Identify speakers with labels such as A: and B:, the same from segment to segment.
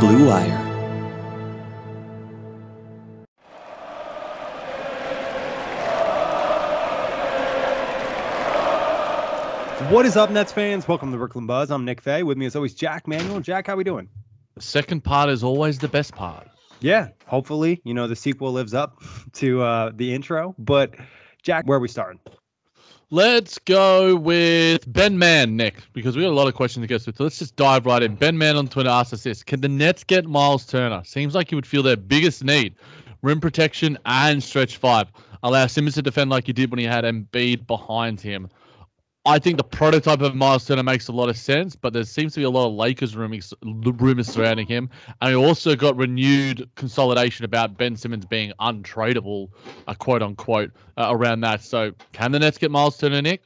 A: Blue Wire.
B: What is up, Nets fans? Welcome to Brooklyn Buzz. I'm Nick Fay. With me, as always, Jack Manuel. Jack, how we doing?
C: The second part is always the best part.
B: Yeah, hopefully, you know the sequel lives up to uh, the intro. But Jack, where are we starting?
C: Let's go with Ben Mann, Nick, because we got a lot of questions to get through. So let's just dive right in. Ben Mann on Twitter asks us this Can the Nets get Miles Turner? Seems like he would feel their biggest need rim protection and stretch five. Allow Simmons to defend like he did when he had Embiid behind him. I think the prototype of Miles Turner makes a lot of sense, but there seems to be a lot of Lakers rumors, rumors surrounding him. And we also got renewed consolidation about Ben Simmons being untradeable, uh, quote unquote, uh, around that. So can the Nets get Miles Turner, Nick?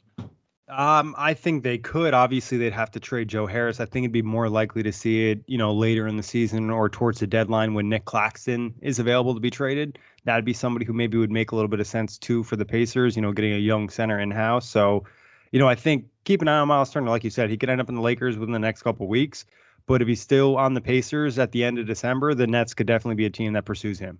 B: Um, I think they could. Obviously, they'd have to trade Joe Harris. I think it'd be more likely to see it, you know, later in the season or towards the deadline when Nick Claxton is available to be traded. That'd be somebody who maybe would make a little bit of sense too for the Pacers. You know, getting a young center in house. So you know, I think keep an eye on Miles Turner. Like you said, he could end up in the Lakers within the next couple weeks. But if he's still on the Pacers at the end of December, the Nets could definitely be a team that pursues him.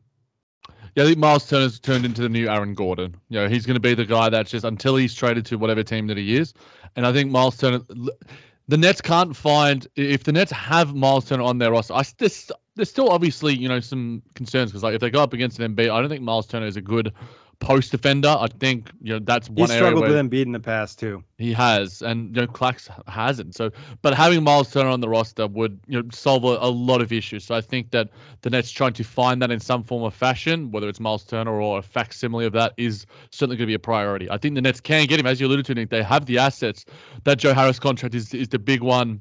C: Yeah, I think Miles Turner's turned into the new Aaron Gordon. You know, he's going to be the guy that's just until he's traded to whatever team that he is. And I think Miles Turner, the Nets can't find if the Nets have Miles Turner on their roster. I there's, there's still obviously you know some concerns because like if they go up against an Embiid, I don't think Miles Turner is a good post defender. I think you know that's one.
B: He struggled with Embiid in the past too.
C: He has, and you know Clax hasn't. So, but having Miles Turner on the roster would you know solve a, a, lot of issues. So I think that the Nets trying to find that in some form of fashion, whether it's Miles Turner or a facsimile of that, is certainly going to be a priority. I think the Nets can get him, as you alluded to. Nick, they have the assets. That Joe Harris contract is is the big one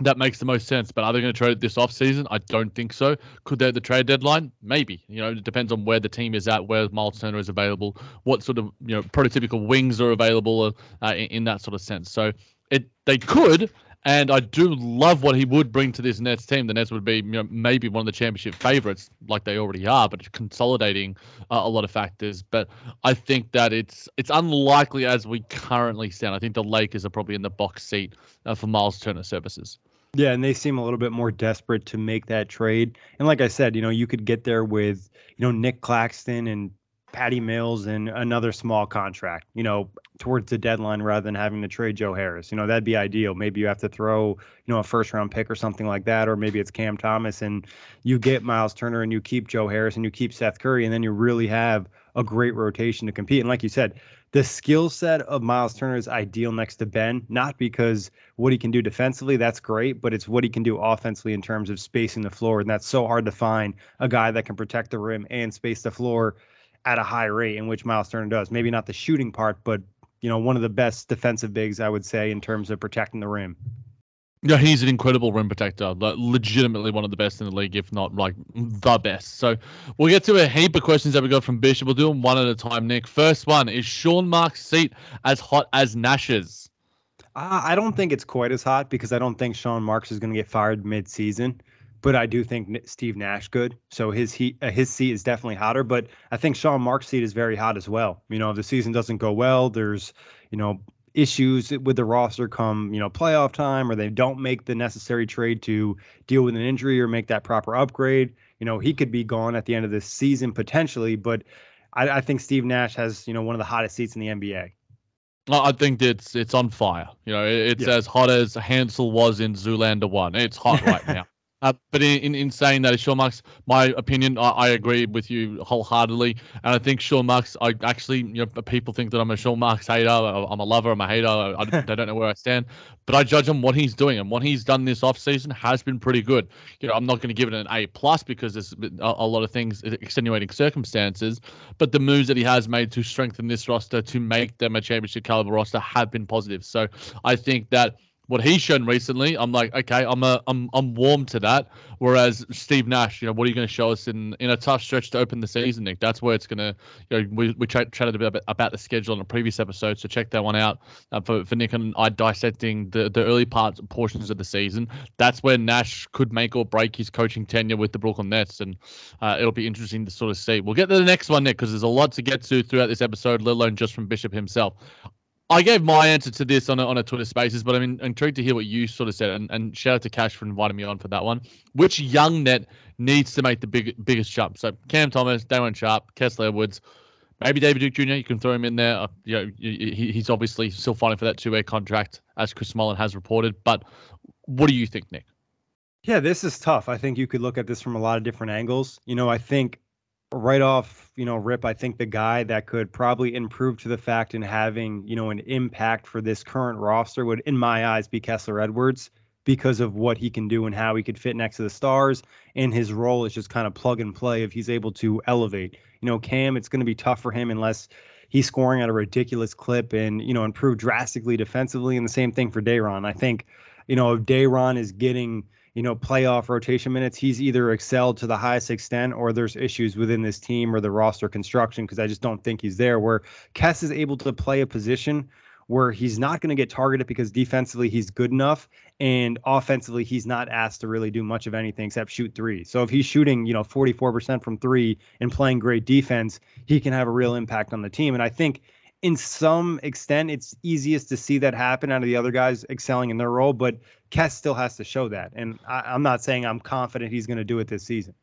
C: that makes the most sense. But are they going to trade it this offseason? I don't think so. Could they at the trade deadline? Maybe. You know, it depends on where the team is at, where Miles Turner is available, what sort of you know prototypical wings are available uh, in, in that sort of sense. So it they could. And I do love what he would bring to this Nets team. The Nets would be you know, maybe one of the championship favorites, like they already are, but consolidating uh, a lot of factors. But I think that it's it's unlikely as we currently stand. I think the Lakers are probably in the box seat uh, for Miles Turner services.
B: Yeah, and they seem a little bit more desperate to make that trade. And like I said, you know, you could get there with, you know, Nick Claxton and Patty Mills and another small contract, you know, towards the deadline rather than having to trade Joe Harris. You know, that'd be ideal. Maybe you have to throw, you know, a first round pick or something like that, or maybe it's Cam Thomas and you get Miles Turner and you keep Joe Harris and you keep Seth Curry, and then you really have a great rotation to compete. And like you said, the skill set of Miles Turner is ideal next to Ben, not because what he can do defensively, that's great, but it's what he can do offensively in terms of spacing the floor. And that's so hard to find a guy that can protect the rim and space the floor at a high rate, in which Miles Turner does. Maybe not the shooting part, but you know, one of the best defensive bigs, I would say, in terms of protecting the rim.
C: Yeah, he's an incredible rim protector. Like, legitimately one of the best in the league, if not like the best. So we'll get to a heap of questions that we got from Bishop. We'll do them one at a time, Nick. First one is Sean Marks' seat as hot as Nash's?
B: Uh, I don't think it's quite as hot because I don't think Sean Marks is going to get fired mid-season. But I do think Steve Nash good, so his heat, uh, his seat is definitely hotter. But I think Sean Marks' seat is very hot as well. You know, if the season doesn't go well, there's you know issues with the roster come you know playoff time or they don't make the necessary trade to deal with an injury or make that proper upgrade you know he could be gone at the end of this season potentially but i, I think steve nash has you know one of the hottest seats in the nba
C: I think it's it's on fire. You know, it's yeah. as hot as Hansel was in Zoolander one. It's hot right now. Uh, but in, in, in, saying that, Sean Marks, my opinion, I, I, agree with you wholeheartedly. And I think Sean Marks, I actually, you know, people think that I'm a Sean Marks hater. I'm a lover, I'm a hater. I, they don't know where I stand. But I judge him what he's doing. And what he's done this offseason has been pretty good. You know, I'm not going to give it an A plus because there's a, a lot of things, extenuating circumstances. But the moves that he has made to strengthen this roster, to make them a championship caliber roster, have been positive. So I think that what he's shown recently, I'm like, okay, I'm a, I'm I'm warm to that. Whereas Steve Nash, you know, what are you going to show us in in a tough stretch to open the season, Nick? That's where it's going to, you know, we we ch- chatted a bit about, the schedule in a previous episode, so check that one out uh, for for Nick and I dissecting the the early parts portions of the season. That's where Nash could make or break his coaching tenure with the Brooklyn Nets, and uh, it'll be interesting to sort of see. We'll get to the next one, Nick, because there's a lot to get to throughout this episode, let alone just from Bishop himself. I gave my answer to this on a, on a Twitter Spaces, but I'm intrigued to hear what you sort of said. And, and shout out to Cash for inviting me on for that one. Which young net needs to make the big biggest jump? So Cam Thomas, Day'Ron Sharpe, Kessler Edwards, maybe David Duke Jr. You can throw him in there. Uh, you know, he, he's obviously still fighting for that two-way contract, as Chris Mullin has reported. But what do you think, Nick?
B: Yeah, this is tough. I think you could look at this from a lot of different angles. You know, I think right off, you know, rip, I think the guy that could probably improve to the fact in having, you know, an impact for this current roster would, in my eyes, be Kessler Edwards because of what he can do and how he could fit next to the stars. And his role is just kind of plug and play if he's able to elevate. You know, Cam, it's going to be tough for him unless he's scoring at a ridiculous clip and, you know, improve drastically defensively. And the same thing for Day'Ron. I think, you know, if Day'Ron is getting – you know, playoff rotation minutes, he's either excelled to the highest extent or there's issues within this team or the roster construction because I just don't think he's there. Where Kess is able to play a position where he's not going to get targeted because defensively he's good enough and offensively he's not asked to really do much of anything except shoot three. So if he's shooting, you know, 44% from three and playing great defense, he can have a real impact on the team. And I think in some extent, it's easiest to see that happen out of the other guys excelling in their role, but Kess still has to show that. And I, am not saying I'm confident he's going to do it this season.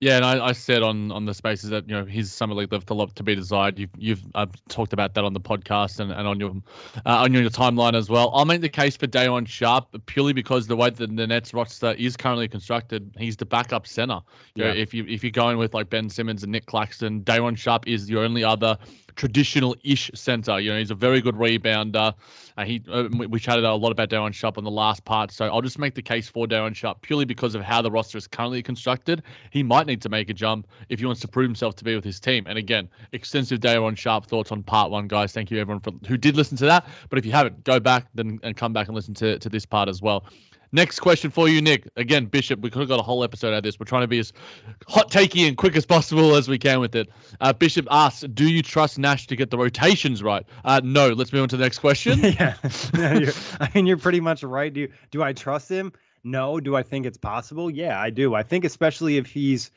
C: Yeah, and I, I, said on, on the spaces that you know his summer league left a lot to be desired. You've you've uh, talked about that on the podcast and, and on your uh, on your timeline as well. I'll make the case for Day'Ron Sharpe purely because the way that the Nets roster is currently constructed, he's the backup center. You yeah. Know, if you if you're going with like Ben Simmons and Nick Claxton, Day'Ron Sharpe is your only other traditional-ish center. You know, he's a very good rebounder. Uh, he uh, we chatted a lot about Day'Ron Sharpe on the last part, so I'll just make the case for Day'Ron Sharpe purely because of how the roster is currently constructed. He might need to make a jump if he wants to prove himself to be with his team. And again, extensive Day'Ron Sharpe thoughts on part one, guys. Thank you everyone for who did listen to that. But if you haven't, go back then and come back and listen to to this part as well. Next question for you, Nick. Again, Bishop, we could have got a whole episode out of this. We're trying to be as hot takey and quick as possible as we can with it. Uh, Bishop asks, "Do you trust Nash to get the rotations right?" Uh, no. Let's move on to the next question.
B: yeah, I mean, you're pretty much right. Do you, do I trust him? No. Do I think it's possible? Yeah, I do. I think especially if he's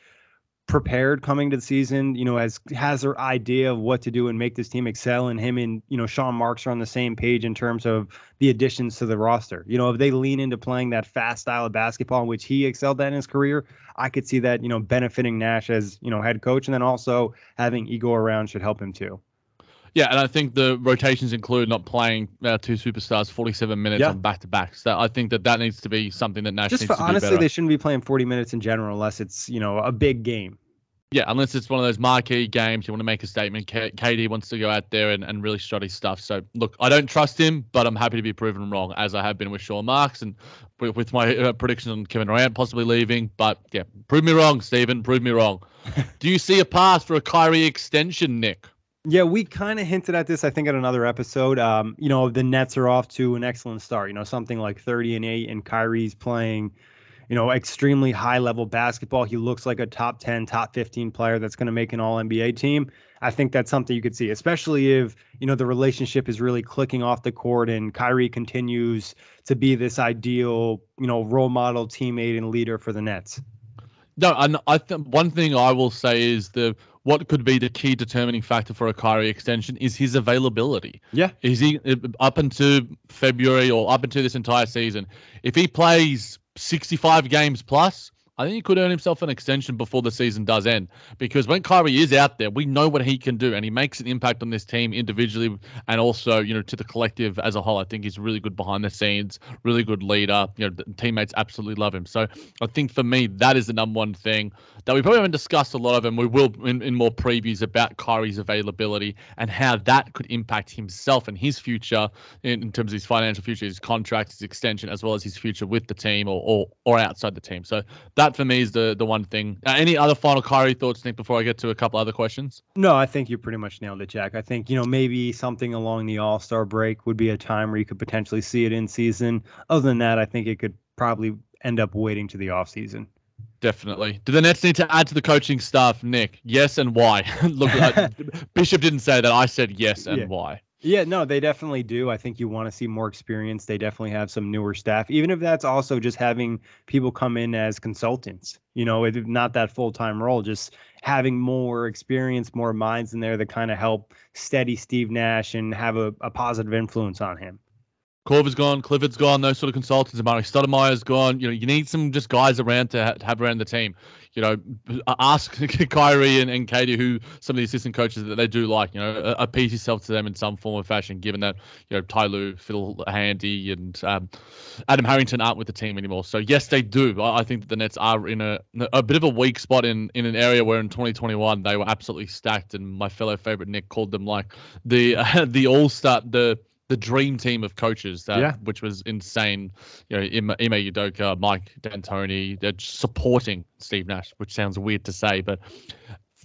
B: prepared coming to the season, you know, has has their idea of what to do and make this team excel. And him and you know Sean Marks are on the same page in terms of the additions to the roster. You know, if they lean into playing that fast style of basketball in which he excelled at in his career, I could see that you know benefiting Nash as you know head coach, and then also having Igor around should help him too.
C: Yeah, and I think the rotations include not playing uh, two superstars 47 minutes yeah. on back to back. So I think that that needs to be something that Nash
B: Just
C: needs
B: for, honestly, they shouldn't be playing 40 minutes in general unless it's you know a big game.
C: Yeah, unless it's one of those marquee games, you want to make a statement. K- KD wants to go out there and, and really shot his stuff. So, look, I don't trust him, but I'm happy to be proven wrong, as I have been with Sean Marks and with, with my uh, predictions on Kevin Durant possibly leaving. But, yeah, prove me wrong, Stephen. Prove me wrong. Do you see a path for a Kyrie extension, Nick?
B: Yeah, we kind of hinted at this, I think, at another episode. Um, you know, the Nets are off to an excellent start. You know, something like 30 and 8, and Kyrie's playing, you know, extremely high level basketball. He looks like a top 10, top 15 player that's going to make an all NBA team. I think that's something you could see, especially if, you know, the relationship is really clicking off the court and Kyrie continues to be this ideal, you know, role model teammate and leader for the Nets.
C: No, and I think one thing I will say is the what could be the key determining factor for a Kyrie extension is his availability.
B: Yeah.
C: Is he uh, up until February or up until this entire season? If he plays 65 games plus, I think he could earn himself an extension before the season does end. Because when Kyrie is out there, we know what he can do, and he makes an impact on this team individually and also, you know, to the collective as a whole. I think he's really good behind the scenes, really good leader. You know, teammates absolutely love him. So I think for me, that is the number one thing that we probably haven't discussed a lot of, and we will in, in more previews about Kyrie's availability and how that could impact himself and his future in, in terms of his financial future, his contract, his extension, as well as his future with the team or or, or outside the team. So that for me is the the one thing. Uh, any other final Kyrie thoughts, Nick, before I get to a couple other questions?
B: No, I think you pretty much nailed it, Jack. I think, you know, maybe something along the All Star break would be a time where you could potentially see it in season. Other than that, I think it could probably end up waiting to the off season.
C: Definitely. Do the Nets need to add to the coaching staff, Nick? Yes, and why? Look, Bishop didn't say that. I said yes and yeah. why.
B: Yeah, no, they definitely do. I think you want to see more experience. They definitely have some newer staff, even if that's also just having people come in as consultants, you know, if not that full time role, just having more experience, more minds in there that kind of help steady Steve Nash and have a, a positive influence on him.
C: Korver's gone, Clifford's gone, those sort of consultants. Amar'e Stoudemire's gone. You know, you need some just guys around to, ha- have around the team. You know, ask Kyrie and, and KD who some of the assistant coaches that they do like. You know, appease yourself to them in some form or fashion. Given that you know Ty Lue, Phil Handy, and um, Adam Harrington aren't with the team anymore. So yes, they do. I, I think that the Nets are in a a bit of a weak spot in in an area where in 2021 they were absolutely stacked. And my fellow favorite Nick called them like the uh, the all star the the dream team of coaches that yeah. which was insane. You know, Ime, Ime Udoka, Mike D'Antoni, they're supporting Steve Nash, which sounds weird to say, but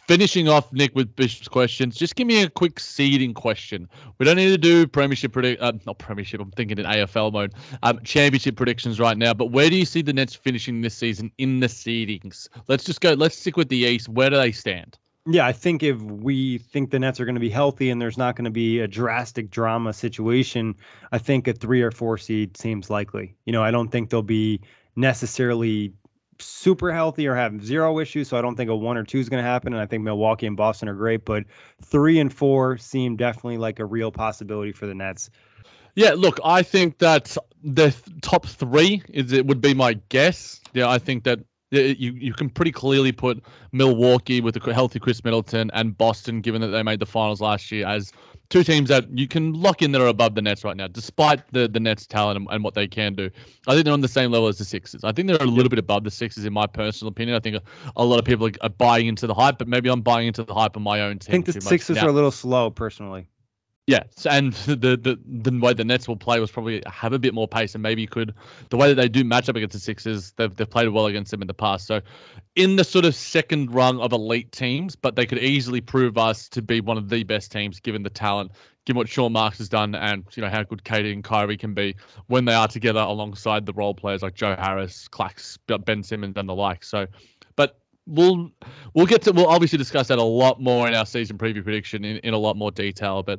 C: finishing off Nick with Bishop's questions, just give me a quick seeding question. We don't need to do premiership predict, uh, not premiership. I'm thinking in AFL mode, um, championship predictions right now. But where do you see the Nets finishing this season in the seedings? Let's just go. Let's stick with the East. Where do they stand?
B: Yeah, I think if we think the Nets are going to be healthy and there's not going to be a drastic drama situation, I think a three or four seed seems likely. You know, I don't think they'll be necessarily super healthy or have zero issues. So I don't think a one or two is going to happen. And I think Milwaukee and Boston are great, but three and four seem definitely like a real possibility for the Nets.
C: Yeah, look, I think that the top three is it would be my guess. Yeah, I think that Uh, you you can pretty clearly put Milwaukee with a healthy Khris Middleton and Boston, given that they made the finals last year, as two teams that you can lock in that are above the Nets right now, despite the the Nets' talent and, and, what they can do. I think they're on the same level as the Sixers. I think they're a little bit above the Sixers in my personal opinion. I think a, a lot of people are, buying into the hype, but maybe I'm buying into the hype of my own team.
B: I think the Sixers are a little slow, personally.
C: Yeah, and the, the the way the Nets will play was probably have a bit more pace, and maybe could the way that they do match up against the Sixers, they've they've played well against them in the past. So, in the sort of second rung of elite teams, but they could easily prove us to be one of the best teams given the talent, given what Sean Marks has done, and you know how good KD and Kyrie can be when they are together alongside the role players like Joe Harris, Clax, Ben Simmons, and the like. So, but we'll we'll get to we'll obviously discuss that a lot more in our season preview prediction in, in a lot more detail. But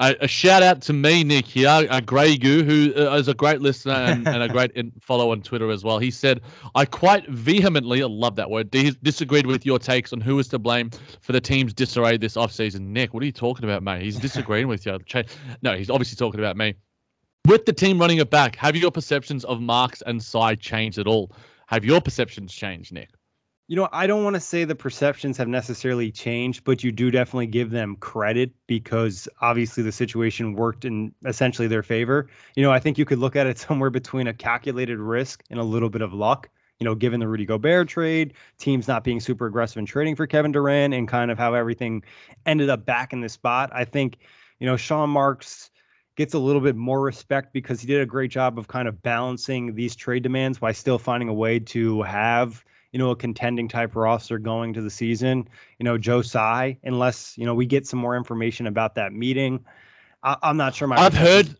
C: A, a, shout out to me, Nick here, a Grey Goo, who uh, a great listener and, and a great follower on Twitter as well. He said, I quite vehemently, I love that word, disagreed with your takes on who is to blame for the team's disarray this offseason. Nick, what are you talking about, mate? He's disagreeing with you. No, he's obviously talking about me. With the team running it back, have your perceptions of Marks and Tsai changed at all? Have your perceptions changed, Nick?
B: You know, I don't want to say the perceptions have necessarily changed, but you do definitely give them credit because obviously the situation worked in essentially their favor. You know, I think you could look at it somewhere between a calculated risk and a little bit of luck. You know, given the Rudy Gobert trade, teams not being super aggressive in trading for Kevin Durant, and kind of how everything ended up back in the spot. I think, you know, Sean Marks gets a little bit more respect because he did a great job of kind of balancing these trade demands while still finding a way to have you know, a contending type roster going to the season. You know, Joe Tsai, unless, you know, we get some more information about that meeting. I, am not sure. My
C: I've heard.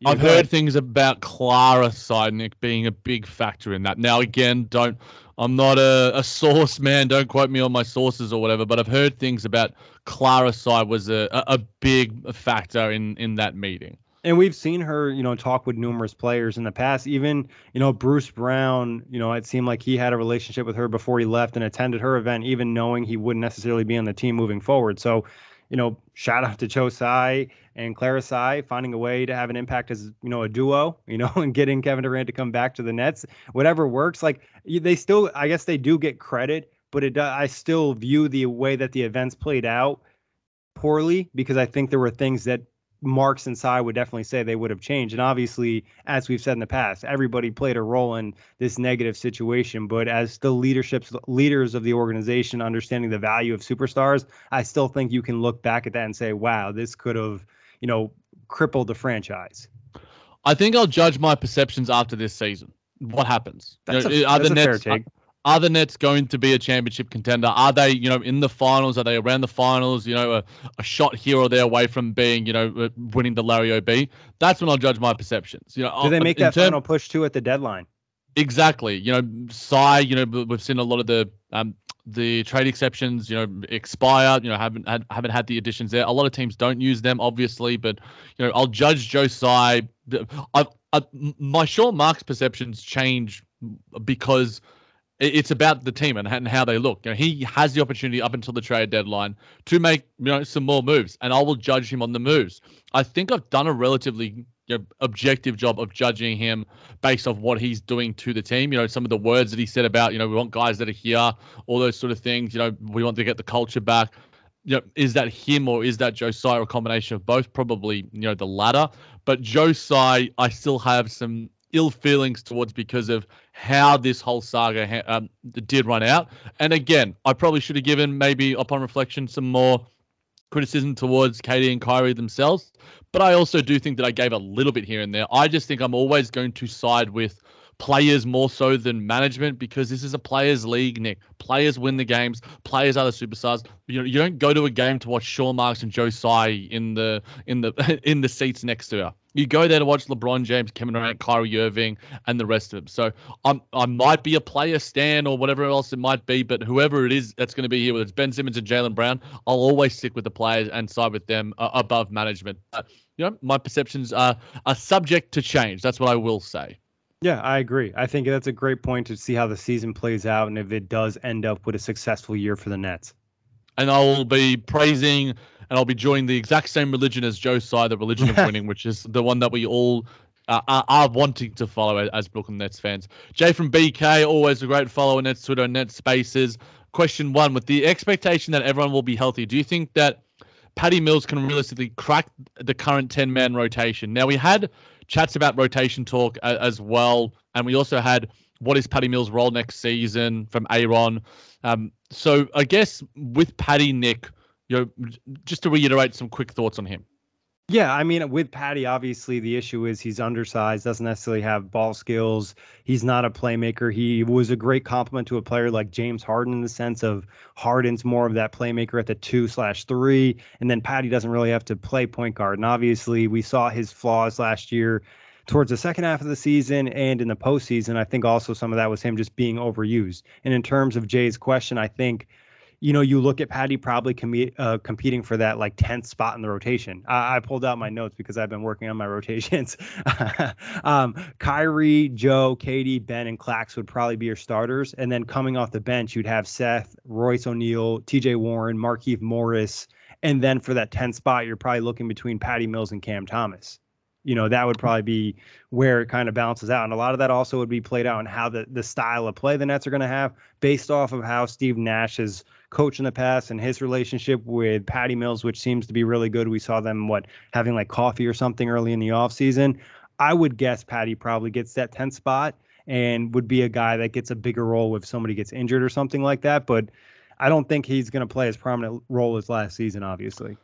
C: Yeah, I've heard ahead. things about Clara Seidnick being a big factor in that. Now, again, don't I'm not a, a source man. Don't quote me on my sources or whatever, but I've heard things about Clara Tsai was a, a big factor in, in that meeting
B: and we've seen her, you know, talk with numerous players in the past. Even, you know, Bruce Brown, you know, it seemed like he had a relationship with her before he left and attended her event, even knowing he wouldn't necessarily be on the team moving forward. So, you know, shout out to Joe Tsai and Clara Tsai finding a way to have an impact as, you know, a duo, you know, and getting Kevin Durant to come back to the Nets. Whatever works. Like they still, I guess they do get credit, but it I still view the way that the events played out poorly because I think there were things that Marks and Tsai would definitely say they would have changed. And obviously, as we've said in the past, everybody played a role in this negative situation. But as the leaderships leaders of the organization, understanding the value of superstars, I still think you can look back at that and say, wow, this could have, you know, crippled the franchise.
C: I think I'll judge my perceptions after this season. What happens?
B: That's you know, a, are the Nets, are,
C: are the Nets going to be a championship contender? Are they, you know, in the finals? Are they around the finals? You know, a, a shot here or there away from being, you know, uh, winning the Larry O'B? That's when I'll judge my perceptions. You know,
B: do they make that term- final push too at the deadline?
C: Exactly. You know, Tsai. You know, we've seen a lot of the um the trade exceptions. You know, expire. You know, haven't had haven't had the additions there. A lot of teams don't use them, obviously, but you know, I'll judge Joe Tsai. I, I my short marks perceptions change because it's about the team and how they look. You know, he has the opportunity up until the trade deadline to make you know some more moves, and I will judge him on the moves. I think I've done a relatively you know, objective job of judging him based off what he's doing to the team. You know, some of the words that he said about you know we want guys that are here, all those sort of things. You know, we want to get the culture back. You know, is that him or is that or a combination of both? Probably you know the latter. But Tsai, I still have some ill feelings towards because of how this whole saga um, did run out. And again, I probably should have given maybe upon reflection some more criticism towards KD and Kyrie themselves. But I also do think that I gave a little bit here and there. I just think I'm always going to side with players more so than management because this is a players league, Nick. Players win the games. Players are the superstars. You know, you don't go to a game to watch Sean Marks and Joe Tsai in the in the in the seats next to her. You go there to watch LeBron James, Kevin Durant, Kyrie Irving, and the rest of them. So I'm I might be a player stan or whatever else it might be, but whoever it is that's going to be here, whether it's Ben Simmons and Jaylen Brown, I'll always stick with the players and side with them uh, above management. Uh, you know, my perceptions are are subject to change. That's what I will say.
B: Yeah, I agree. I think that's a great point to see how the season plays out and if it does end up with a successful year for the Nets.
C: And I will be praising and I'll be joining the exact same religion as Joe Tsai, the religion of winning, which is the one that we all uh, are, are, wanting to follow as Brooklyn Nets fans. Jay from BK, always a great follower, Nets Twitter and Nets Spaces. Question one: With the expectation that everyone will be healthy, do you think that Patty Mills can realistically crack the current ten-man rotation? Now we had chats about rotation talk as well, and we also had what is Patty Mills' role next season from Aaron. Um, so I guess with Patty Nick, you know, just to reiterate some quick thoughts on him.
B: Yeah, I mean, with Patty, obviously the issue is he's undersized, doesn't necessarily have ball skills. He's not a playmaker. He was a great compliment to a player like James Harden in the sense of Harden's more of that playmaker at the two slash three, and then Patty doesn't really have to play point guard. And obviously, we saw his flaws last year towards the second half of the season and in the postseason. I think also some of that was him just being overused. And in terms of Jay's question, I think you know, you look at Patty probably com- uh, competing for that like 10th spot in the rotation. I, I pulled out my notes because I've been working on my rotations. um, Kyrie, Joe, KD, Ben, and Clax would probably be your starters. And then coming off the bench, you'd have Seth, Royce O'Neale, TJ Warren, Markieff Morris. And then for that 10th spot, you're probably looking between Patty Mills and Cam Thomas you know that would probably be where it kind of balances out and a lot of that also would be played out in how the, the style of play the nets are going to have based off of how steve nash has coached in the past and his relationship with patty mills which seems to be really good. We saw them what having like coffee or something early in the offseason. I would guess patty probably gets that 10th spot and would be a guy that gets a bigger role if somebody gets injured or something like that but i don't think he's going to play as prominent role as last season obviously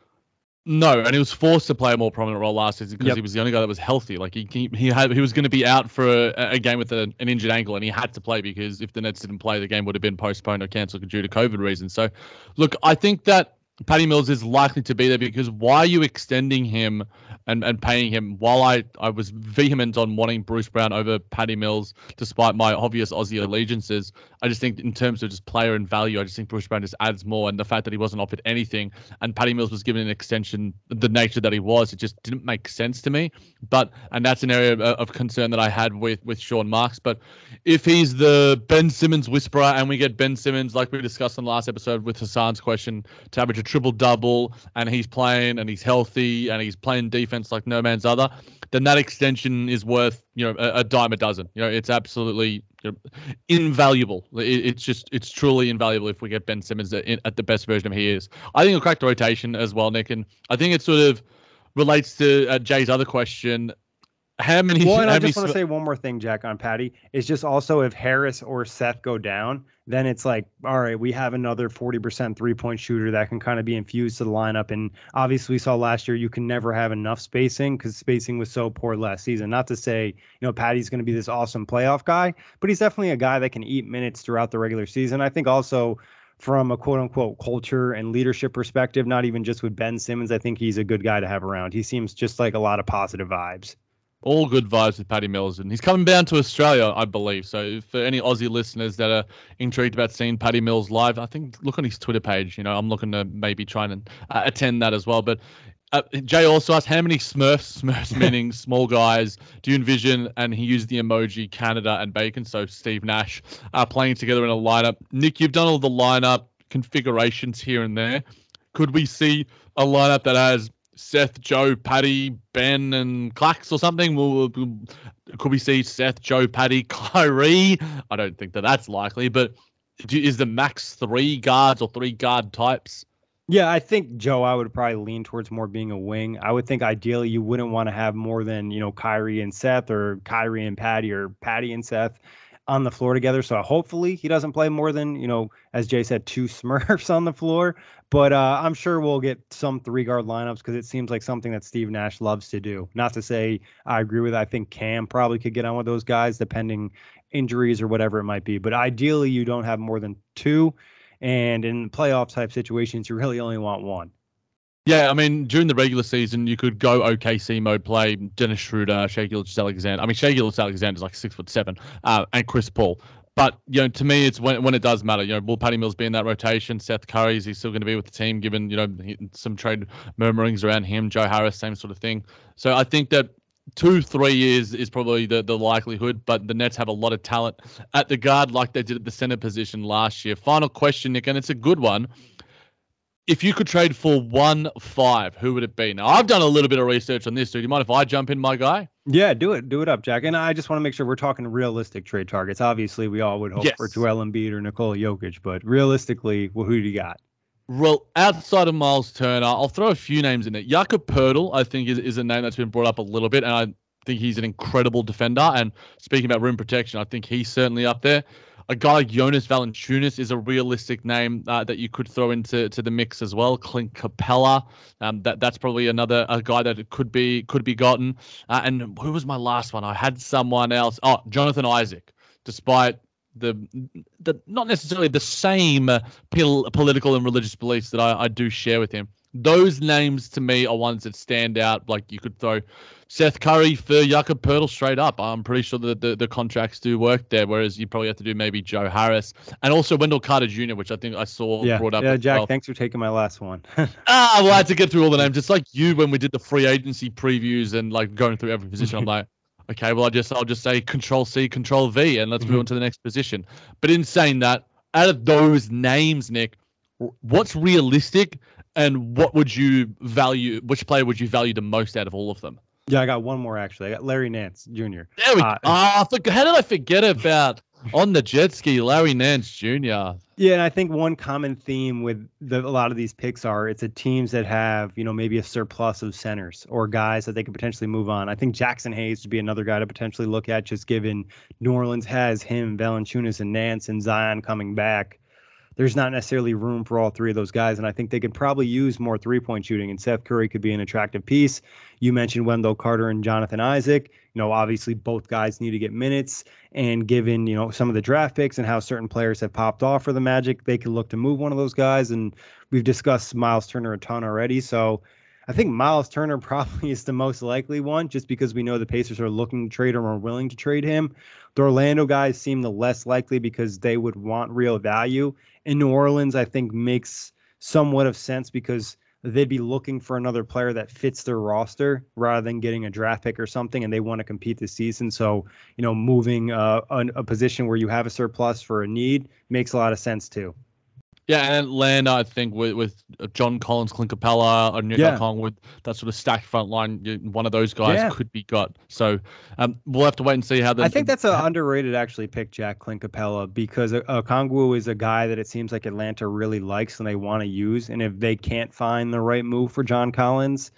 C: no, and he was forced to play a more prominent role last season because yep. he was the only guy that was healthy. Like he he, he had he was going to be out for a, a game with a, an injured ankle, and he had to play because if the Nets didn't play, the game would have been postponed or cancelled due to COVID reasons. So, look, I think that Patty Mills is likely to be there because why are you extending him and, and paying him. While I, I was vehement on wanting Bruce Brown over Patty Mills, despite my obvious Aussie allegiances, I just think in terms of just player and value, I just think Bruce Brown just adds more. And the fact that he wasn't offered anything and Patty Mills was given an extension, the nature that he was, it just didn't make sense to me. But and that's an area of concern that I had with with Sean Marks. But if he's the Ben Simmons whisperer and we get Ben Simmons, like we discussed in the last episode with Hassan's question, to average a triple double and he's playing and he's healthy and he's playing defense like no man's other, then that extension is worth you know a, a dime a dozen. You know, it's absolutely you know, invaluable. It, it's just it's truly invaluable if we get Ben Simmons at, at the best version of he is. I think he'll crack the rotation as well, Nick, and I think it sort of relates to uh, Jay's other question how many?
B: Well, and
C: I
B: just want to say one more thing, Jack, on Patty. Is just also if Harris or Seth go down, then it's like, all right, we have another 40% three point shooter that can kind of be infused to the lineup. And obviously, we saw last year you can never have enough spacing because spacing was so poor last season. Not to say, you know, Patty's going to be this awesome playoff guy, but he's definitely a guy that can eat minutes throughout the regular season. I think also from a quote unquote culture and leadership perspective, not even just with Ben Simmons, I think he's a good guy to have around. He seems just like a lot of positive vibes
C: all good vibes with Patty Mills, and he's coming down to Australia, I believe. So for any Aussie listeners that are intrigued about seeing Patty Mills live, I think look on his Twitter page. You know, I'm looking to maybe try and uh, attend that as well. But uh, Jay also asked how many Smurfs, Smurfs meaning small guys, do you envision? And he used the emoji Canada and Bacon, so Steve Nash uh, playing together in a lineup. Nick, you've done all the lineup configurations here and there. Could we see a lineup that has Seth, Joe, Patty, Ben, and Clax or something? Will, could we see Seth, Joe, Patty, Kyrie? I don't think that that's likely, but is the max three guards or three guard types?
B: Yeah, I think Joe, I would probably lean towards more being a wing. I would think ideally you wouldn't want to have more than, you know, Kyrie and Seth or Kyrie and Patty or Patty and Seth on the floor together. So hopefully he doesn't play more than, you know, as Jay said, two Smurfs on the floor. But uh, I'm sure we'll get some three guard lineups because it seems like something that Steve Nash loves to do. Not to say I agree with. It. I think Cam probably could get on with those guys depending injuries or whatever it might be. But ideally, you don't have more than two. And in playoff type situations, you really only want one.
C: Yeah, I mean, during the regular season, you could go OKC mode, play Dennis Schroeder, Shai Gilgeous-Alexander. I mean, Shai Gilgeous-Alexander is like six foot seven, uh, and Chris Paul. But you know, to me, it's when when it does matter. You know, will Patty Mills be in that rotation? Seth Curry is he still going to be with the team? Given you know some trade murmurings around him, Joe Harris, same sort of thing. So I think that two, three years is probably the, the likelihood, but the Nets have a lot of talent at the guard like they did at the center position last year. Final question, Nick, and it's a good one if you could trade for one five, who would it be? Now, I've done a little bit of research on this. So do you mind if I jump in, my guy?
B: Yeah, do it. Do it up, Jack. And I just want to make sure we're talking realistic trade targets. Obviously, we all would hope yes. for Joel Embiid or Nikola Jokic, but realistically, well, who do you got?
C: Well, outside of Miles Turner, I'll throw a few names in it. Jakob Poeltl, I think, is, is a name that's been brought up a little bit, and I think he's an incredible defender. And speaking about rim protection, I think he's certainly up there a guy like Jonas Valanciunas is a realistic name uh, that you could throw into to the mix as well. Clint Capela, um, that that's probably another a guy that could be could be gotten. Uh, and who was my last one? I had someone else. Oh, Jonathan Isaac. Despite the the not necessarily the same pol- political and religious beliefs that I, I do share with him. Those names to me are ones that stand out. Like you could throw Seth Curry for Jakob Poeltl straight up. I'm pretty sure that the, the contracts do work there, whereas you probably have to do maybe Joe Harris and also Wendell Carter Jr., which I think I saw
B: Yeah,
C: brought up.
B: yeah, Jack.
C: well.
B: Thanks for taking my last one.
C: Ah, well, I had to get through all the names. It's like you when we did the free agency previews and like going through every position. I'm like, okay, well, I just I'll just say Control C, Control V, and let's move on to the next position. But in saying that, out of those names, Nick, what's realistic, and what would you value? Which player would you value the most out of all of them?
B: yeah, I got one more actually. I got Larry Nance Jr.
C: There we go.
B: Uh,
C: Ah, I forg- how did I forget about on the jet ski, Larry Nance Jr.
B: Yeah, and I think one common theme with the, a lot of these picks are it's a teams that have you know maybe a surplus of centers or guys that they could potentially move on. I think Jaxson Hayes would be another guy to potentially look at, just given New Orleans has him, Valanciunas, and Nance, and Zion coming back. There's not necessarily room for all three of those guys, and I think they could probably use more three point shooting. And Seth Curry could be an attractive piece. You mentioned Wendell Carter and Jonathan Isaac. You know, obviously both guys need to get minutes. And given, you know, some of the draft picks and how certain players have popped off for the Magic, they could look to move one of those guys. And we've discussed Miles Turner a ton already. So I think Miles Turner probably is the most likely one just because we know the Pacers are looking to trade him or willing to trade him. The Orlando guys seem the less likely because they would want real value. In New Orleans, I think makes somewhat of sense because they'd be looking for another player that fits their roster rather than getting a draft pick or something, and they want to compete this season. So, you know, moving uh, a, a position where you have a surplus for a need makes a lot of sense too.
C: Yeah, and Atlanta, I think with with John Collins, Clint Capela, and Nick
B: Yeah.
C: Collingwood, that sort of stacked front line, one of those guys
B: Yeah.
C: could be got. So um, we'll have to wait and see how the.
B: I think that's an underrated actually pick, Jack Clint Capela, because uh, Kongwu is a guy that it seems like Atlanta really likes and they want to use. And if they can't find the right move for John Collins,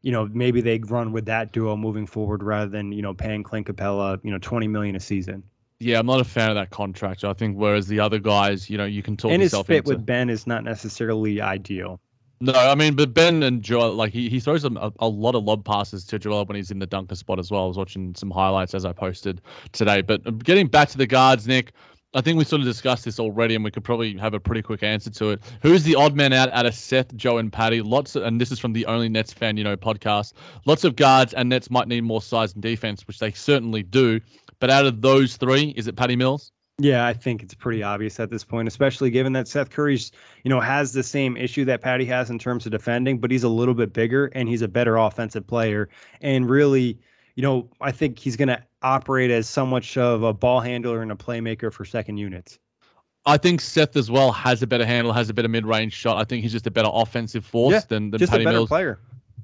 B: you know, maybe they run with that duo moving forward rather than you know paying Clint Capela, you know, twenty million a season.
C: Yeah, I'm not a fan of that contract. I think whereas the other guys, you know, you can talk
B: and his
C: yourself
B: fit
C: into.
B: with Ben is not necessarily ideal.
C: No, I mean, but Ben and Joel, like he, he throws a, a lot of lob passes to Joel when he's in the dunker spot as well. I was watching some highlights as I posted today. But getting back to the guards, Nick, I think we sort of discussed this already, and we could probably have a pretty quick answer to it. Who's the odd man out out of Seth, Joe, and Patty? Lots, of, and this is from the Only Nets fan, you know, podcast. Lots of guards and Nets might need more size and defense, which they certainly do. But out of those three, is it Patty Mills?
B: Yeah, I think it's pretty obvious at this point, especially given that Seth Curry's, you know, has the same issue that Patty has in terms of defending, but he's a little bit bigger and he's a better offensive player. And really, you know, I think he's going to operate as so much of a ball handler and a playmaker for second units.
C: I think Seth as well has a better handle, has a better mid-range shot. I think he's just a better offensive force
B: Yeah,
C: than, than
B: Just
C: Patty
B: a better
C: Mills.
B: player.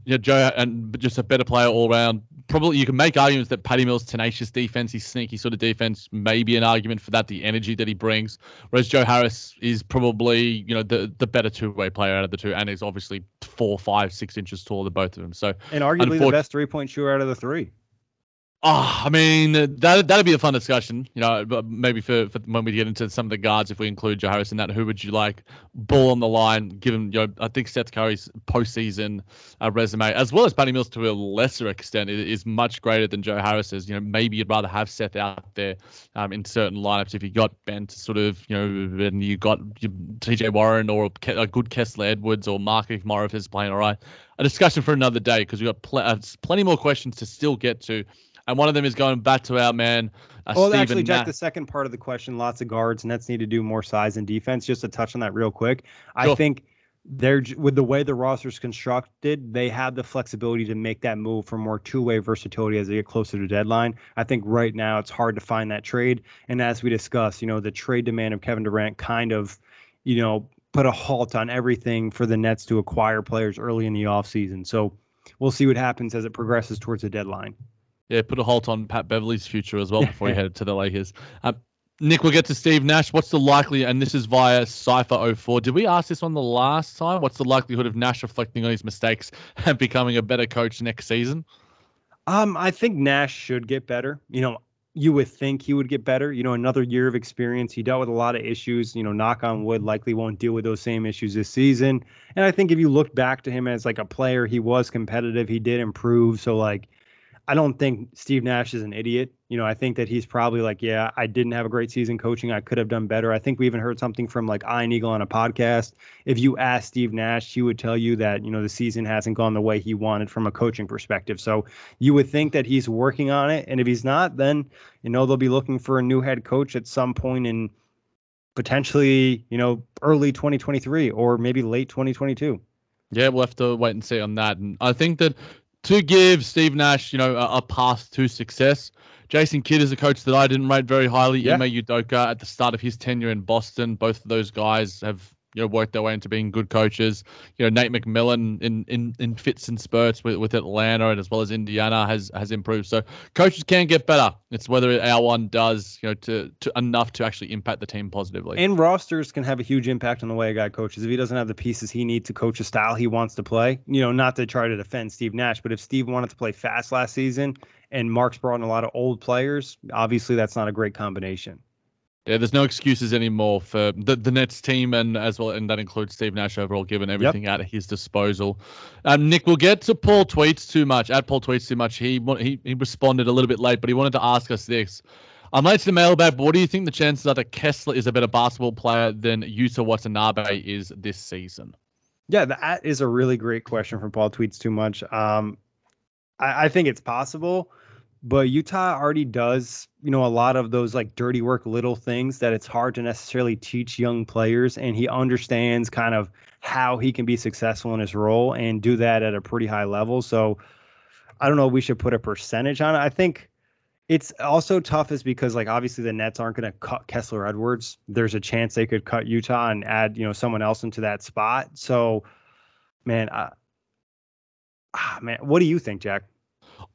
C: Yeah, Joe, and just a better player all round. Probably you can make arguments that Patty Mills' tenacious defense, his sneaky sort of defense, may be an argument for that. The energy that he brings, whereas Joe Harris is probably you know the the better two way player out of the two, and is obviously four, five, six inches taller than both of them. So
B: And arguably the best three point shooter out of the three.
C: Ah, I mean that that'd be a fun discussion. You know, maybe for, for when we get into some of the guards, if we include Joe Harris in that, who would you like? Ball on the line, given you know, I think Seth Curry's postseason uh, resume, as well as Patty Mills to a lesser extent, is, is much greater than Joe Harris's. You know, maybe you'd rather have Seth out there um, in certain lineups if you got Ben to sort of you know, and you got T.J. Warren or a good Kessler Edwards or Mark Morris is playing all right. A discussion for another day because we've got pl- uh, plenty more questions to still get to. And one of them is going back to our man, uh,
B: Well,
C: Stephen
B: actually, Jack, the second part of the question, lots of guards. Nets need to do more size and defense. Just to touch on that real quick, I think they're with the way the roster's constructed, they have the flexibility to make that move for more two-way versatility as they get closer to deadline. I think right now it's hard to find that trade, and as we discussed, you know, the trade demand of Kevin Durant kind of, you know, put a halt on everything for the Nets to acquire players early in the offseason. So we'll see what happens as it progresses towards the deadline.
C: Yeah, put a halt on Pat Beverley's future as well before he headed to the Lakers. Um, Nick, we'll get to Steve Nash. What's the likely, and this is via Cypher04. Did we ask this one the last time? What's the likelihood of Nash reflecting on his mistakes and becoming a better coach next season?
B: Um, I think Nash should get better. You know, you would think he would get better. You know, another year of experience. He dealt with a lot of issues. You know, knock on wood, likely won't deal with those same issues this season. And I think if you look back to him as like a player, he was competitive. He did improve. So like, I don't think Steve Nash is an idiot. You know, I think that he's probably like, yeah, I didn't have a great season coaching. I could have done better. I think we even heard something from like Ian Eagle on a podcast. If you ask Steve Nash, he would tell you that, you know, the season hasn't gone the way he wanted from a coaching perspective. So you would think that he's working on it. And if he's not, then, you know, they'll be looking for a new head coach at some point in potentially, you know, early 2023 or maybe late 2022.
C: Yeah, we'll have to wait and see on that. And I think that to give Steve Nash, you know, a, a path to success, Jason Kidd is a coach that I didn't rate very highly. Yeah. Ime Udoka at the start of his tenure in Boston. Both of those guys have you know worked their way into being good coaches. You know Nate McMillan in in, in fits and spurts with, with Atlanta and as well as Indiana has has improved. So coaches can get better. It's whether our one does you know to to enough to actually impact the team positively.
B: And rosters can have a huge impact on the way a guy coaches. If he doesn't have the pieces he needs to coach a style he wants to play, you know, not to try to defend Steve Nash, but if Steve wanted to play fast last season and Mark's brought in a lot of old players, obviously that's not a great combination.
C: Yeah, there's no excuses anymore for the, the Nets team, and as well, and that includes Steve Nash overall, given everything yep. at his disposal. Um, Nick, we'll get to Paul tweets too much. At Paul tweets too much, he he he responded a little bit late, but he wanted to ask us this. I'm late to the mailbag, but what do you think the chances are that Kessler is a better basketball player than Yuta Watanabe is this season?
B: Yeah, that is a really great question from Paul Tweets Too Much. Um, I, I think it's possible but Yuta already does, you know, a lot of those like dirty work little things that it's hard to necessarily teach young players and he understands kind of how he can be successful in his role and do that at a pretty high level. So I don't know we should put a percentage on it. I think it's also tough is because like obviously the Nets aren't going to cut Kessler Edwards. There's a chance they could cut Yuta and add, you know, someone else into that spot. So man, uh, ah, man, what do you think, Jack?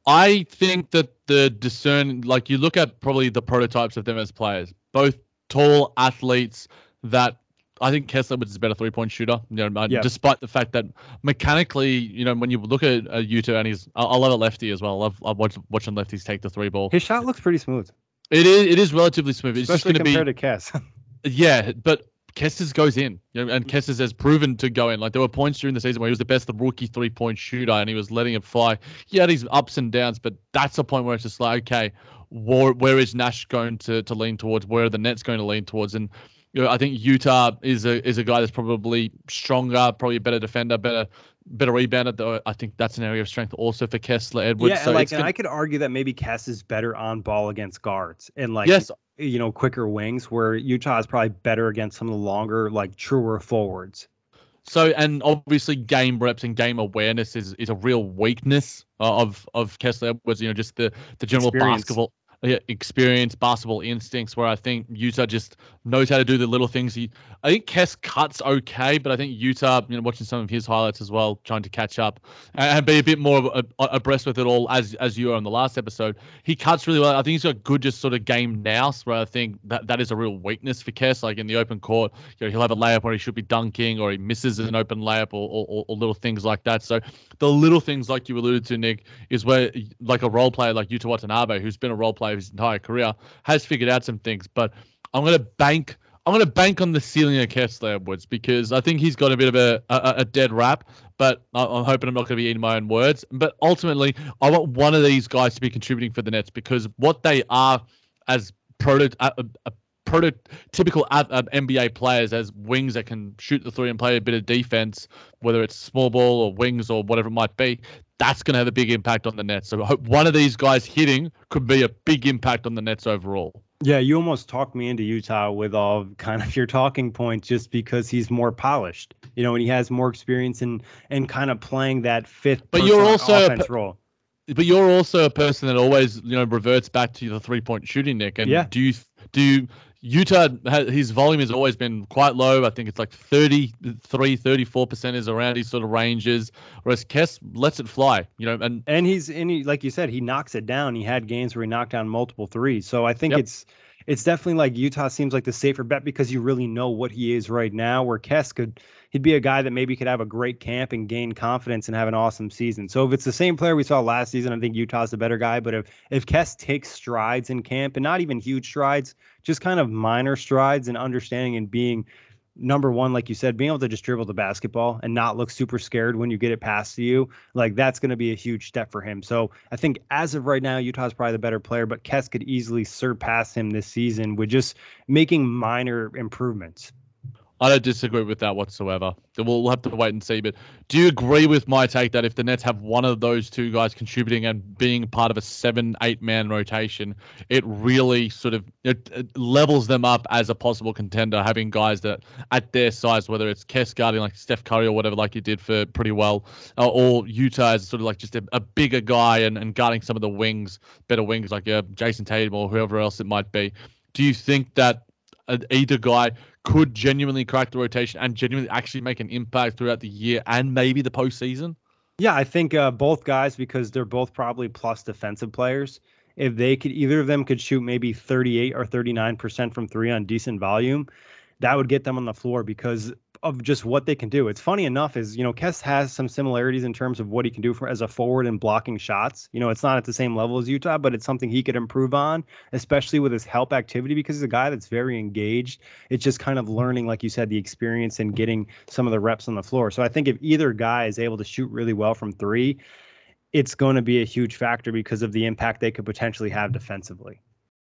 C: I think that the discern, like you look at probably the prototypes of them as players, both tall athletes that I think Kessler was a better three point shooter. You know, yeah. despite the fact that mechanically, you know, when you look at uh, Yuta and he's, I, I love a lefty as well. I love, I watch, watching lefties take the three ball.
B: His shot looks pretty smooth.
C: It is. It is relatively smooth.
B: It's Especially just compared be, to Kess.
C: yeah, but Kessler's goes in, you know, and mm. Kessler's has proven to go in. Like there were points during the season where he was the best rookie three point shooter, and he was letting it fly. He had his ups and downs, but that's a point where it's just like, okay, where, where is Nash going to to lean towards? Where are the Nets going to lean towards? And you know, I think Yuta is a is a guy that's probably stronger, probably a better defender, better better rebounder. Though I think that's an area of strength also for Kessler Edwards.
B: Yeah, so like and gonna... I could argue that maybe Kess is better on ball against guards and like yes, you know, quicker wings, where Yuta is probably better against some of the longer, like truer forwards.
C: So, and obviously, game reps and game awareness is, is a real weakness uh, of of Kessler. Was you know just the the general Experience. basketball experience, basketball instincts, where I think Yuta just knows how to do the little things. He, I think Kess cuts okay, but I think Yuta, you know, watching some of his highlights as well, trying to catch up and, be a bit more abreast with it all, as as you were on the last episode. He cuts really well. I think he's got good, just sort of game nous, where I think that that is a real weakness for Kess. Like in the open court, you know, he'll have a layup where he should be dunking, or he misses an open layup, or, or, or little things like that. So the little things, like you alluded to, Nick, is where like a role player like Yuta Watanabe, who's been a role player his entire career, has figured out some things. But I'm going to bank. I'm going to bank on the ceiling of Kessler Edwards because I think he's got a bit of a, a, a dead rap, but I'm hoping I'm not going to be eating my own words. But ultimately, I want one of these guys to be contributing for the Nets because what they are as proto, uh, uh, prototypical uh, NBA players as wings that can shoot the three and play a bit of defense, whether it's small ball or wings or whatever it might be that's going to have a big impact on the Nets. So I hope one of these guys hitting could be a big impact on the Nets overall.
B: Yeah, you almost talked me into Yuta with all kind of your talking points just because he's more polished, you know, and he has more experience in and kind of playing that fifth.
C: But you're also offense a, role. But you're also a person that always, you know, reverts back to the three point shooting, Nick. And yeah. do you do you, Yuta, his volume has always been quite low. I think it's like 33, 34% is around these sort of ranges. Whereas Kess lets it fly, you know, and
B: and he's and he, like you said, he knocks it down. He had games where he knocked down multiple threes. So I think yep. it's it's definitely like Yuta seems like the safer bet because you really know what he is right now. Where Kess could he'd be a guy that maybe could have a great camp and gain confidence and have an awesome season. So if it's the same player we saw last season, I think Yuta's the better guy. But if if Kess takes strides in camp and not even huge strides, just kind of minor strides and understanding and being number one, like you said, being able to just dribble the basketball and not look super scared when you get it passed to you, like that's going to be a huge step for him. So I think as of right now, Yuta's probably the better player, but Kess could easily surpass him this season with just making minor improvements.
C: I don't disagree with that whatsoever. We'll, we'll have to wait and see. But do you agree with my take that if the Nets have one of those two guys contributing and being part of a seven, eight man rotation, it really sort of it, it levels them up as a possible contender, having guys that at their size, whether it's Kess guarding like Steph Curry or whatever, like he did for pretty well, uh, or Yuta as sort of like just a, a, bigger guy and, and guarding some of the wings, better wings like uh, Jayson Tatum or whoever else it might be. Do you think that uh, either guy could genuinely crack the rotation and genuinely actually make an impact throughout the year and maybe the postseason?
B: Yeah, I think uh, both guys because they're both probably plus defensive players. If they could, either of them could shoot maybe 38 or 39 percent from three on decent volume, that would get them on the floor because of just what they can do. It's funny enough is, you know, Kess has some similarities in terms of what he can do for as a forward and blocking shots. You know, it's not at the same level as Yuta, but it's something he could improve on, especially with his help activity because he's a guy that's very engaged. It's just kind of learning, like you said, the experience and getting some of the reps on the floor. So I think if either guy is able to shoot really well from three, it's going to be a huge factor because of the impact they could potentially have defensively.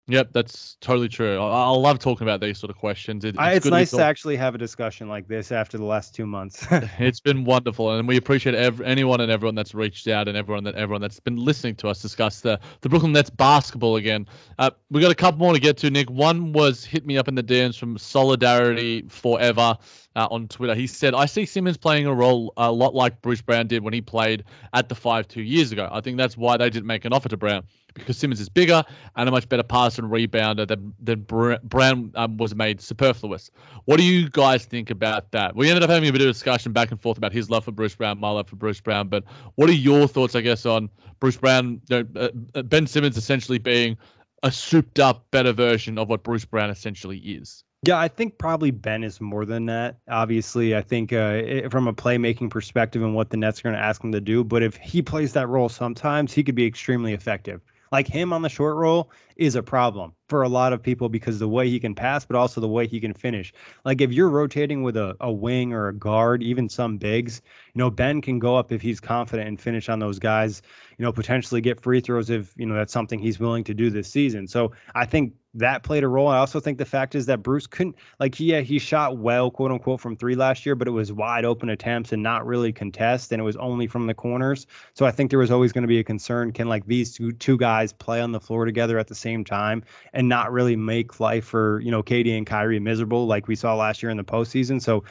C: Yep, that's totally true. I, I love talking about these sort of questions. It,
B: it's, it's nice to, to actually have a discussion like this after the last two months.
C: it's been wonderful, and we appreciate every, anyone and everyone that's reached out, and everyone that everyone that's been listening to us discuss the the Brooklyn Nets basketball again. Uh, we got a couple more to get to, Nick. One was hit me up in the DMs from Solidarity Forever. Uh, on Twitter. He said, I see Simmons playing a role a lot like Bruce Brown did when he played at the five two years ago. I think that's why they didn't make an offer to Brown because Simmons is bigger and a much better passer and rebounder than, than Brown um, was made superfluous. What do you guys think about that? We ended up having a bit of a discussion back and forth about his love for Bruce Brown, my love for Bruce Brown. But what are your thoughts, I guess, on Bruce Brown, you know, uh, Ben Simmons essentially being a souped up, better version of what Bruce Brown essentially is?
B: Yeah, I think probably Ben is more than that. Obviously, I think uh, it, from a playmaking perspective and what the Nets are going to ask him to do. But if he plays that role sometimes, he could be extremely effective like him on the short roll is a problem for a lot of people because the way he can pass, but also the way he can finish. Like if you're rotating with a, a wing or a guard, even some bigs, you know, Ben can go up if he's confident and finish on those guys, you know, potentially get free throws if, you know, that's something he's willing to do this season. So I think that played a role. I also think the fact is that Bruce couldn't like he yeah, he shot well, quote unquote, from three last year, but it was wide open attempts and not really contest, and it was only from the corners. So I think there was always going to be a concern: can like these two two guys play on the floor together at the same time and not really make life for you know KD and Kyrie miserable like we saw last year in the postseason? So,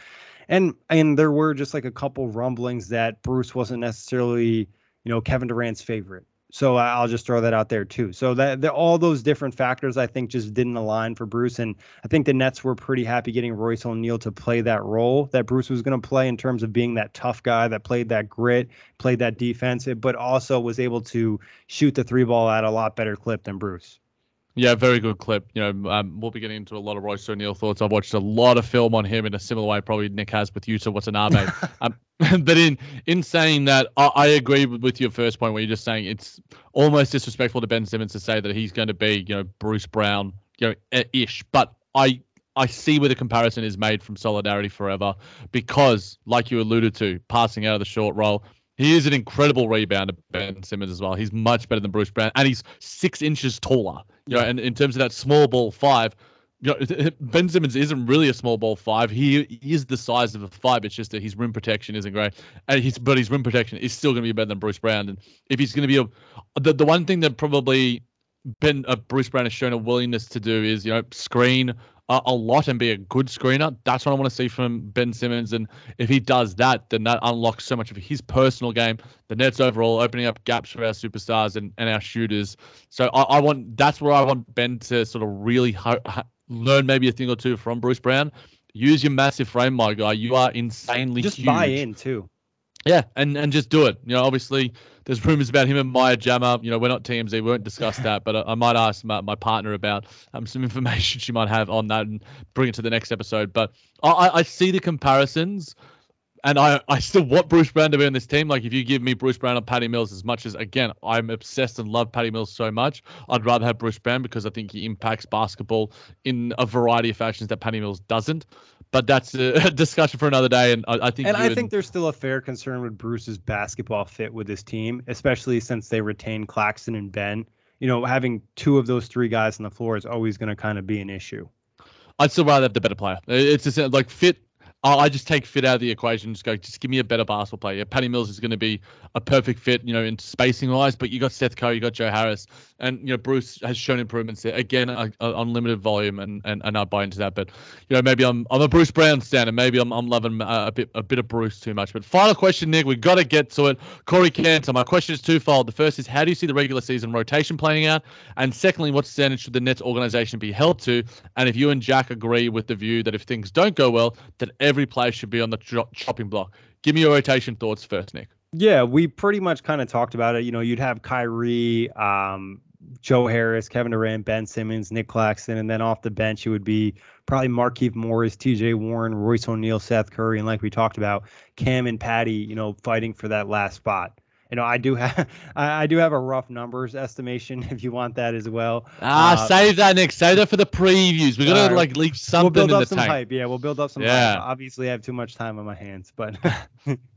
B: and and there were just like a couple rumblings that Bruce wasn't necessarily you know Kevin Durant's favorite so I'll just throw that out there too. So that, all those different factors I think just didn't align for Bruce, and I think the Nets were pretty happy getting Royce O'Neale to play that role that Bruce was going to play in terms of being that tough guy that played that grit, played that defense, but also was able to shoot the three ball at a lot better clip than Bruce.
C: Yeah, very good clip. You know, um, we'll be getting into a lot of Royce O'Neale thoughts. I've watched a lot of film on him in a similar way, probably Nick has with Yuta Watanabe. um, but in in saying that, I, I, agree with your first point where you're just saying it's almost disrespectful to Ben Simmons to say that he's going to be, you know, Bruce Brown, you know, ish. But I I see where the comparison is made from Solidarity Forever because, like you alluded to, passing out of the short roll he is an incredible rebounder, Ben Simmons, as well. He's much better than Bruce Brown, and he's six inches taller. You know, and in terms of that small ball five, you know, Ben Simmons isn't really a small ball five. He is the size of a five. It's just that his rim protection isn't great, and he's but his rim protection is still going to be better than Bruce Brown. And if he's going to be a, the the one thing that probably Ben uh, Bruce Brown has shown a willingness to do is you know screen a, a, lot and be a good screener. That's what I want to see from Ben Simmons. And if he does that, then that unlocks so much of his personal game, the Nets overall, opening up gaps for our superstars and, and our shooters. So I, I want that's where I want Ben to sort of really ho- learn maybe a thing or two from Bruce Brown. Use your massive frame, my guy. You are insanely
B: just
C: huge.
B: buy in too.
C: Yeah, and and just do it. You know, obviously there's rumors about him and Maya Jama. You know, we're not TMZ, we won't discuss that, but I, I might ask my, my partner about um, some information she might have on that and bring it to the next episode. But I, I see the comparisons and I, I still want Bruce Brown to be on this team. Like, if you give me Bruce Brown or Patty Mills, as much as again I'm obsessed and love Patty Mills so much, I'd rather have Bruce Brown because I think he impacts basketball in a variety of fashions that Patty Mills doesn't. But that's a discussion for another day. And I, I think
B: and I
C: and,
B: think there's still a fair concern with Bruce's basketball fit with this team, especially since they retain Claxton and Ben. You know, having two of those three guys on the floor is always going to kind of be an issue.
C: I'd still rather have the better player. It's just uh, like fit I just take fit out of the equation. Just go, just give me a better basketball player. Patty Mills is going to be a perfect fit, you know, in spacing wise. But you got Seth Curry, you got Joe Harris, and you know Bruce has shown improvements there. Again, a unlimited volume, and and and I buy into that. But you know, maybe I'm I'm a Bruce Brown stan, and maybe I'm I'm loving a, a bit a bit of Bruce too much. But final question, Nick, We've got to get to it. Corey Cantor, my question is twofold. The first is, how do you see the regular season rotation playing out? And secondly, what standard should the Nets organization be held to? And if you and Jack agree with the view that if things don't go well, that every player should be on the chopping block. Give me your rotation thoughts first, Nick.
B: Yeah, we pretty much kind of talked about it. You know, you'd have Kyrie, um, Joe Harris, Kevin Durant, Ben Simmons, Nic Claxton, and then off the bench it would be probably Markieff Morris, T.J. Warren, Royce O'Neale, Seth Curry, and like we talked about, Cam and Patty. You know, fighting for that last spot. You know, I do have I do have a rough numbers estimation if you want that as well.
C: Ah, uh, save that, Nick. Save that for the previews. We're gonna like leave something
B: we'll build
C: in
B: up
C: the
B: some
C: tank.
B: hype. Yeah, we'll build up some
C: yeah.
B: hype. Obviously, I have too much time on my hands, but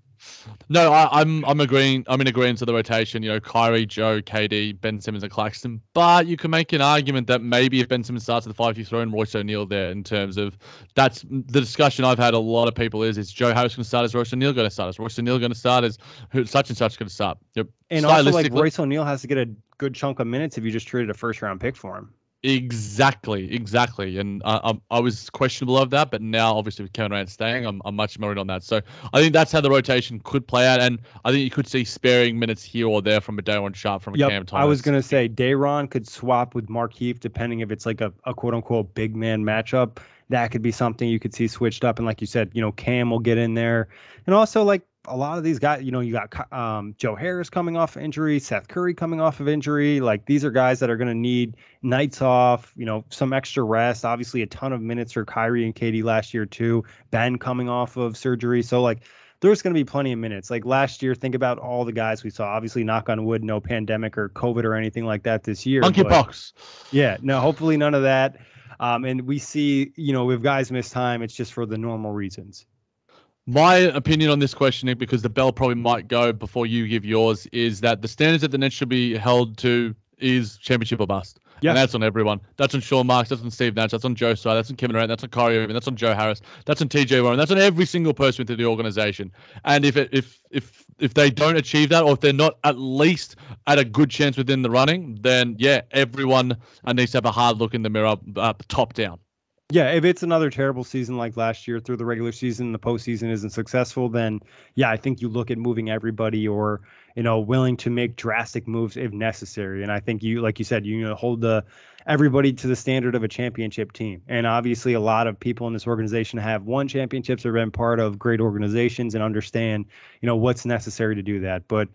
C: No, I, am I'm, I'm agreeing. I'm in agreement to the rotation. You know, Kyrie, Joe, KD, Ben Simmons, and Claxton. But you can make an argument that maybe if Ben Simmons starts at the five, you throw in Royce O'Neale there. In terms of that's the discussion I've had. A lot of people is is Joe Harris going to start as Royce O'Neale going to start as Royce O'Neale going to start as who, such and such going to start. Yep.
B: And also, like Royce O'Neale has to get a good chunk of minutes if you just traded a first round pick for him.
C: Exactly, exactly, and I, I, I was questionable of that, but now obviously with Kevin Durant staying, I'm, I'm much more in on that. So I think that's how the rotation could play out, and I think you could see sparing minutes here or there from a Day'Ron Sharpe from a
B: yep,
C: Cam Thomas.
B: I was gonna say Day'Ron could swap with Markieff depending if it's like a, a quote unquote big man matchup. That could be something you could see switched up, and like you said, you know Cam will get in there, and also like a lot of these guys, you know, you got um, Joe Harris coming off injury, Seth Curry coming off of injury. Like these are guys that are going to need nights off, you know, some extra rest. Obviously, a ton of minutes for Kyrie and KD last year too. Ben coming off of surgery, so like there's going to be plenty of minutes. Like last year, think about all the guys we saw. Obviously, knock on wood, no pandemic or COVID or anything like that this year.
C: Monkeypox.
B: Yeah, no, hopefully none of that. Um, and we see, you know, if guys miss time, it's just for the normal reasons.
C: My opinion on this question, Nick, because the bell probably might go before you give yours, is that the standards that the Nets should be held to is championship or bust. Yeah. And that's on everyone. That's on Sean Marks. That's on Steve Nash. That's on Joe Tsai. That's on Kevin Durant. That's on Kyrie Irving. That's on Joe Harris. That's on TJ Warren. That's on every single person within the organization. And if it, if if if they don't achieve that, or if they're not at least at a good chance within the running, then yeah, everyone needs to have a hard look in the mirror, uh, top down.
B: Yeah, if it's another terrible season like last year through the regular season, the postseason isn't successful, then yeah, I think you look at moving everybody or you know willing to make drastic moves if necessary. And I think you, like you said, you know, hold the everybody to the standard of a championship team. And obviously, a lot of people in this organization have won championships or been part of great organizations and understand you know what's necessary to do that. But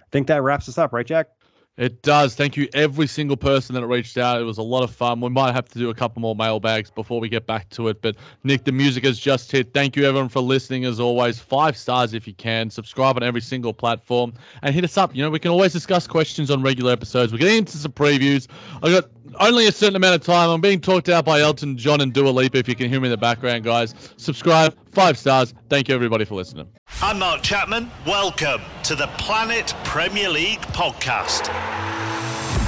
B: I think that wraps us up, right, Jack?
C: It does. Thank you, every single person that reached out. It was a lot of fun. We might have to do a couple more mailbags before we get back to it. But Nick, the music has just hit. Thank you, everyone, for listening. As always, five stars if you can. Subscribe on every single platform and hit us up. You know, we can always discuss questions on regular episodes. We're getting into some previews. I got only a certain amount of time. I'm being talked out by Elton John and Dua Lipa. If you can hear me in the background, guys, subscribe. Five stars. Thank you, everybody, for listening.
D: I'm Mark Chapman. Welcome to the Planet Premier League podcast.